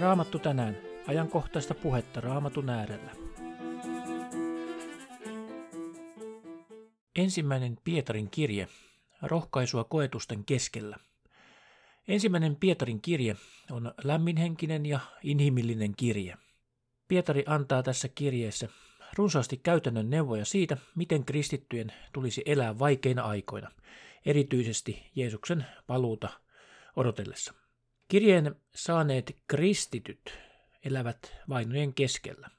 Raamattu tänään. Ajankohtaista puhetta Raamatun äärellä. Ensimmäinen Pietarin kirje. Rohkaisua koetusten keskellä. Ensimmäinen Pietarin kirje on lämminhenkinen ja inhimillinen kirje. Pietari antaa tässä kirjeessä runsaasti käytännön neuvoja siitä, miten kristittyjen tulisi elää vaikeina aikoina, erityisesti Jeesuksen paluuta odotellessa. Kirjeen saaneet kristityt elävät vainojen keskellä.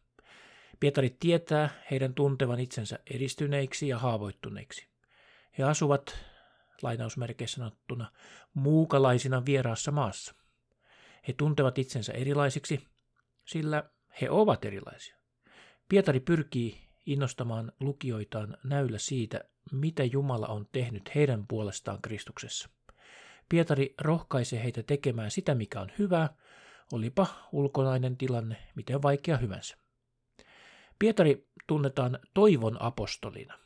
Pietari tietää heidän tuntevan itsensä edistyneiksi ja haavoittuneiksi. He asuvat, lainausmerkeissä sanottuna, muukalaisina vieraassa maassa. He tuntevat itsensä erilaisiksi, sillä he ovat erilaisia. Pietari pyrkii innostamaan lukijoitaan näyllä siitä, mitä Jumala on tehnyt heidän puolestaan Kristuksessa. Pietari rohkaisee heitä tekemään sitä, mikä on hyvää, olipa ulkonainen tilanne miten vaikea hyvänsä. Pietari tunnetaan toivon apostolina.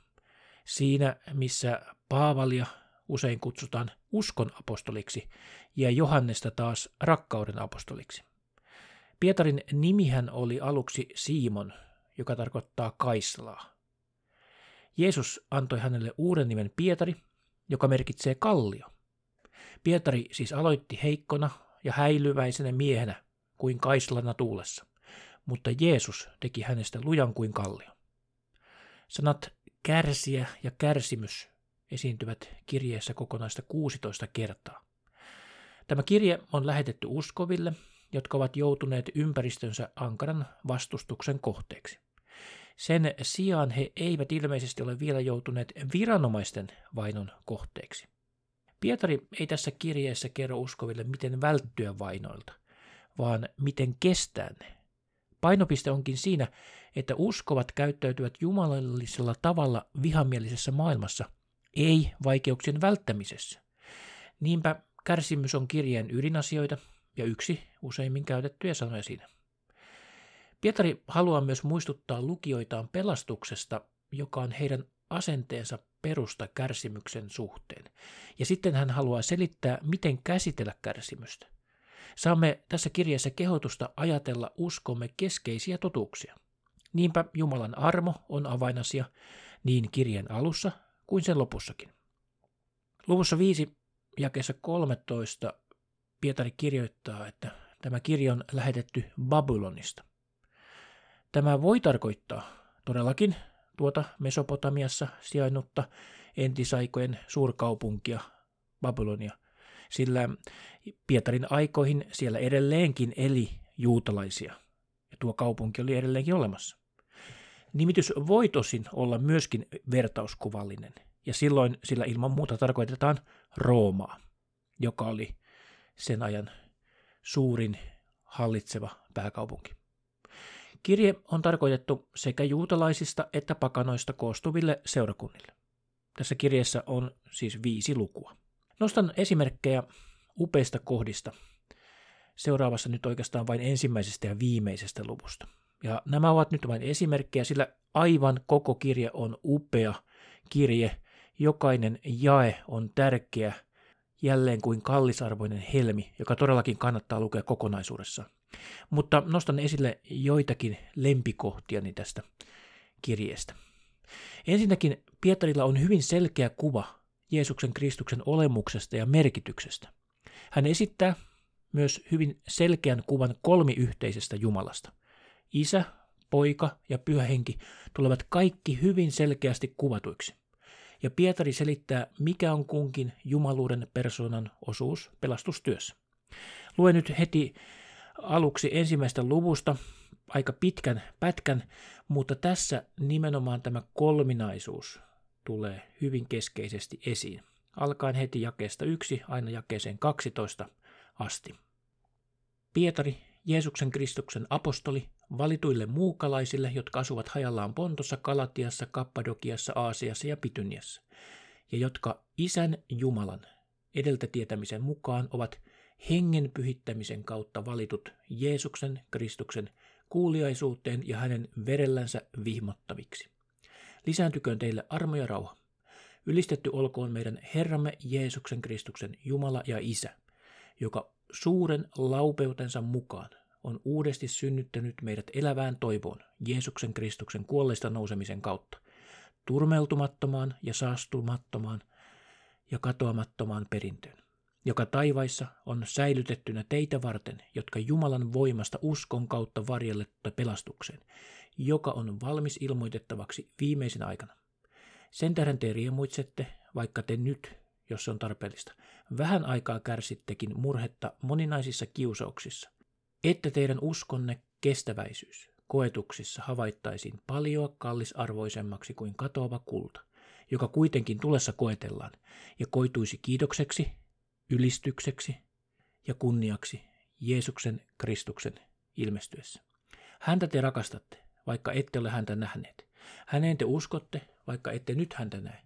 Siinä, missä Paavalia usein kutsutaan uskon apostoliksi ja Johannesta taas rakkauden apostoliksi. Pietarin nimihän oli aluksi Simon, joka tarkoittaa kaislaa. Jeesus antoi hänelle uuden nimen Pietari, joka merkitsee kallio. Pietari siis aloitti heikkona ja häilyväisenä miehenä kuin kaislana tuulessa, mutta Jeesus teki hänestä lujan kuin kallio. Sanat kärsiä ja kärsimys esiintyvät kirjeessä kokonaista 16 kertaa. Tämä kirje on lähetetty uskoville, jotka ovat joutuneet ympäristönsä ankaran vastustuksen kohteeksi. Sen sijaan he eivät ilmeisesti ole vielä joutuneet viranomaisten vainon kohteeksi. Pietari ei tässä kirjeessä kerro uskoville, miten välttyä vainoilta, vaan miten kestää ne. Painopiste onkin siinä, että uskovat käyttäytyvät jumalallisella tavalla vihamielisessä maailmassa, ei vaikeuksien välttämisessä. Niinpä kärsimys on kirjeen ydinasioita ja yksi useimmin käytettyjä sanoja siinä. Pietari haluaa myös muistuttaa lukijoitaan pelastuksesta, joka on heidän asenteensa perusta kärsimyksen suhteen. Ja sitten hän haluaa selittää, miten käsitellä kärsimystä. Saamme tässä kirjassa kehotusta ajatella uskomme keskeisiä totuuksia. Niinpä Jumalan armo on avainasia niin kirjeen alussa kuin sen lopussakin. Luvussa 5 jakeessa 13 Pietari kirjoittaa, että tämä kirja on lähetetty Babylonista. Tämä voi tarkoittaa todellakin tuota Mesopotamiassa sijainnutta entisaikojen suurkaupunkia Babylonia, sillä Pietarin aikoihin siellä edelleenkin eli juutalaisia, ja tuo kaupunki oli edelleenkin olemassa. Nimitys voi tosin olla myöskin vertauskuvallinen, ja silloin sillä ilman muuta tarkoitetaan Roomaa, joka oli sen ajan suurin hallitseva pääkaupunki. Kirje on tarkoitettu sekä juutalaisista että pakanoista koostuville seurakunnille. Tässä kirjassa on siis viisi lukua. Nostan esimerkkejä upeista kohdista. Seuraavassa nyt oikeastaan vain ensimmäisestä ja viimeisestä luvusta. Ja nämä ovat nyt vain esimerkkejä, sillä aivan koko kirja on upea kirje. Jokainen jae on tärkeä, jälleen kuin kallisarvoinen helmi, joka todellakin kannattaa lukea kokonaisuudessaan. Mutta nostan esille joitakin lempikohtiani tästä kirjeestä. Ensinnäkin Pietarilla on hyvin selkeä kuva Jeesuksen Kristuksen olemuksesta ja merkityksestä. Hän esittää myös hyvin selkeän kuvan kolmiyhteisestä Jumalasta. Isä, poika ja pyhä henki tulevat kaikki hyvin selkeästi kuvatuiksi. Ja Pietari selittää, mikä on kunkin jumaluuden persoonan osuus pelastustyössä. Luen nyt heti aluksi ensimmäistä luvusta aika pitkän pätkän, mutta tässä nimenomaan tämä kolminaisuus tulee hyvin keskeisesti esiin. Alkaen heti jakeesta 1 aina jakeeseen 12 asti. Pietari, Jeesuksen Kristuksen apostoli, valituille muukalaisille, jotka asuvat hajallaan Pontossa, Kalatiassa, Kappadokiassa, Aasiassa ja Pityniassa, ja jotka Isän Jumalan edeltä tietämisen mukaan ovat hengen pyhittämisen kautta valitut Jeesuksen Kristuksen kuuliaisuuteen ja hänen verellänsä vihmottaviksi. Lisääntyköön teille armo ja rauha. Ylistetty olkoon meidän Herramme Jeesuksen Kristuksen Jumala ja Isä, joka suuren laupeutensa mukaan on uudesti synnyttänyt meidät elävään toivoon Jeesuksen Kristuksen kuolleista nousemisen kautta, turmeltumattomaan ja saastumattomaan ja katoamattomaan perintöön, joka taivaissa on säilytettynä teitä varten, jotka Jumalan voimasta uskon kautta varjelletta pelastukseen, joka on valmis ilmoitettavaksi viimeisen aikana. Sen tähden te riemuitsette, vaikka te nyt, jos se on tarpeellista, vähän aikaa kärsittekin murhetta moninaisissa kiusauksissa, että teidän uskonne kestäväisyys koetuksissa havaittaisiin paljon kallisarvoisemmaksi kuin katoava kulta, joka kuitenkin tulessa koetellaan ja koituisi kiitokseksi, ylistykseksi ja kunniaksi Jeesuksen Kristuksen ilmestyessä. Häntä te rakastatte, vaikka ette ole häntä nähneet. Häneen te uskotte, vaikka ette nyt häntä näe,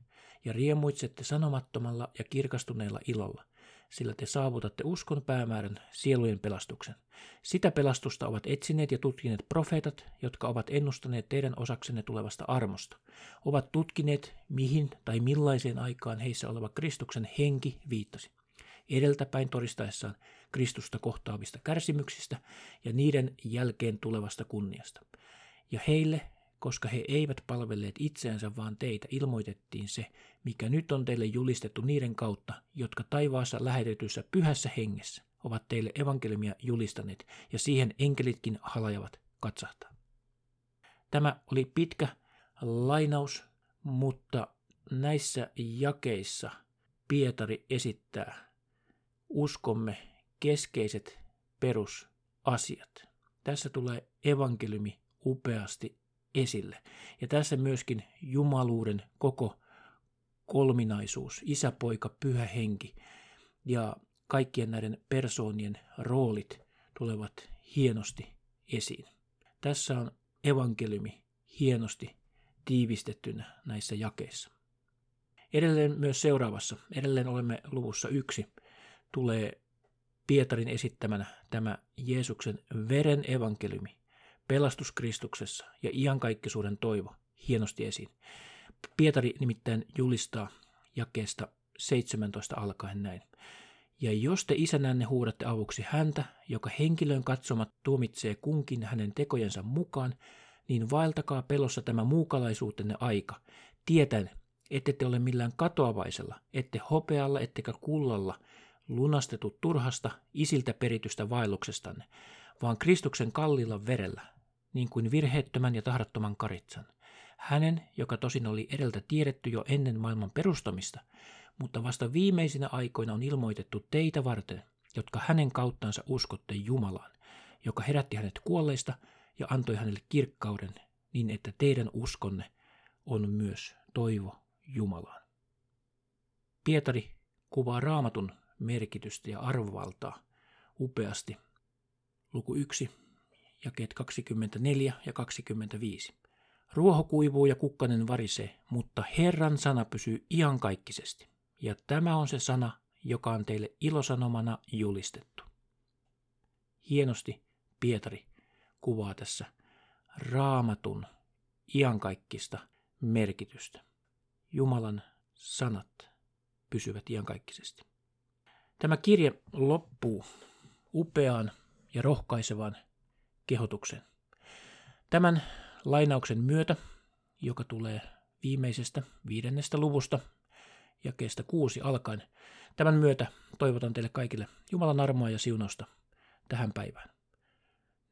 ja riemuitsette sanomattomalla ja kirkastuneella ilolla, sillä te saavutatte uskon päämäärän sielujen pelastuksen. Sitä pelastusta ovat etsineet ja tutkineet profeetat, jotka ovat ennustaneet teidän osaksenne tulevasta armosta. Ovat tutkineet, mihin tai millaiseen aikaan heissä oleva Kristuksen henki viittasi. Edeltäpäin todistaessaan Kristusta kohtaavista kärsimyksistä ja niiden jälkeen tulevasta kunniasta. Ja heille, koska he eivät palvelleet itseänsä vaan teitä, ilmoitettiin se, mikä nyt on teille julistettu niiden kautta, jotka taivaassa lähetetyssä pyhässä hengessä ovat teille evankeliumia julistaneet, ja siihen enkelitkin halajavat katsahtaa. Tämä oli pitkä lainaus, mutta näissä jakeissa Pietari esittää uskomme keskeiset perusasiat. Tässä tulee evankeliumi upeasti esille. Ja tässä myöskin jumaluuden koko kolminaisuus, isä, poika, pyhä henki ja kaikkien näiden persoonien roolit tulevat hienosti esiin. Tässä on evankeliumi hienosti tiivistettynä näissä jakeissa. Edelleen myös seuraavassa, edelleen olemme luvussa yksi, tulee Pietarin esittämänä tämä Jeesuksen veren evankeliumi, pelastus Kristuksessa ja iankaikkisuuden toivo hienosti esiin. Pietari nimittäin julistaa jakeesta 17 alkaen näin. Ja jos te isänänne huudatte avuksi häntä, joka henkilön katsomat tuomitsee kunkin hänen tekojensa mukaan, niin vaeltakaa pelossa tämä muukalaisuutenne aika, tietäen, ette te ole millään katoavaisella, ette hopealla, ettekä kullalla lunastetut turhasta isiltä peritystä vaelluksestanne, vaan Kristuksen kallilla verellä, niin kuin virheettömän ja tahdattoman karitsan. Hänen, joka tosin oli edeltä tiedetty jo ennen maailman perustamista, mutta vasta viimeisinä aikoina on ilmoitettu teitä varten, jotka hänen kauttansa uskotte Jumalaan, joka herätti hänet kuolleista ja antoi hänelle kirkkauden, niin että teidän uskonne on myös toivo Jumalaan. Pietari kuvaa raamatun merkitystä ja arvovaltaa upeasti. Luku 1, jakeet 24 ja 25. Ruoho kuivuu ja kukkanen varisee, mutta Herran sana pysyy iankaikkisesti. Ja tämä on se sana, joka on teille ilosanomana julistettu. Hienosti Pietari kuvaa tässä raamatun iankaikkista merkitystä. Jumalan sanat pysyvät iankaikkisesti. Tämä kirje loppuu upeaan ja rohkaisevaan kehotuksen. Tämän lainauksen myötä, joka tulee viimeisestä viidennestä luvusta ja kestä kuusi alkaen, tämän myötä toivotan teille kaikille Jumalan armoa ja siunausta tähän päivään.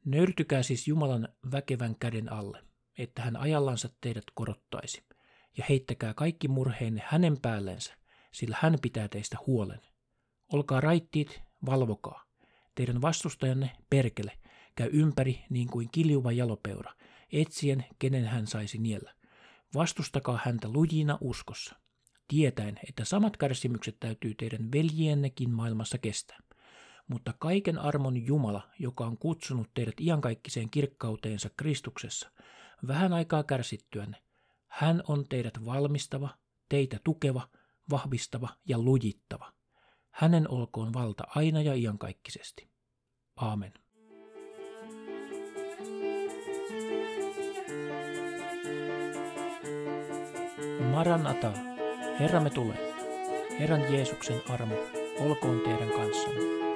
Nöyrtykää siis Jumalan väkevän käden alle, että hän ajallansa teidät korottaisi, ja heittäkää kaikki murheenne hänen päällensä, sillä hän pitää teistä huolen. Olkaa raittiit, valvokaa. Teidän vastustajanne, perkele, käy ympäri niin kuin kiljuva jalopeura, etsien, kenen hän saisi niellä. Vastustakaa häntä lujina uskossa, tietäen, että samat kärsimykset täytyy teidän veljiennekin maailmassa kestää. Mutta kaiken armon Jumala, joka on kutsunut teidät iankaikkiseen kirkkauteensa Kristuksessa, vähän aikaa kärsittyänne, hän on teidät valmistava, teitä tukeva, vahvistava ja lujittava. Hänen olkoon valta aina ja iankaikkisesti. Aamen. Maranata, Herramme tulee. Herran Jeesuksen armo olkoon teidän kanssanne.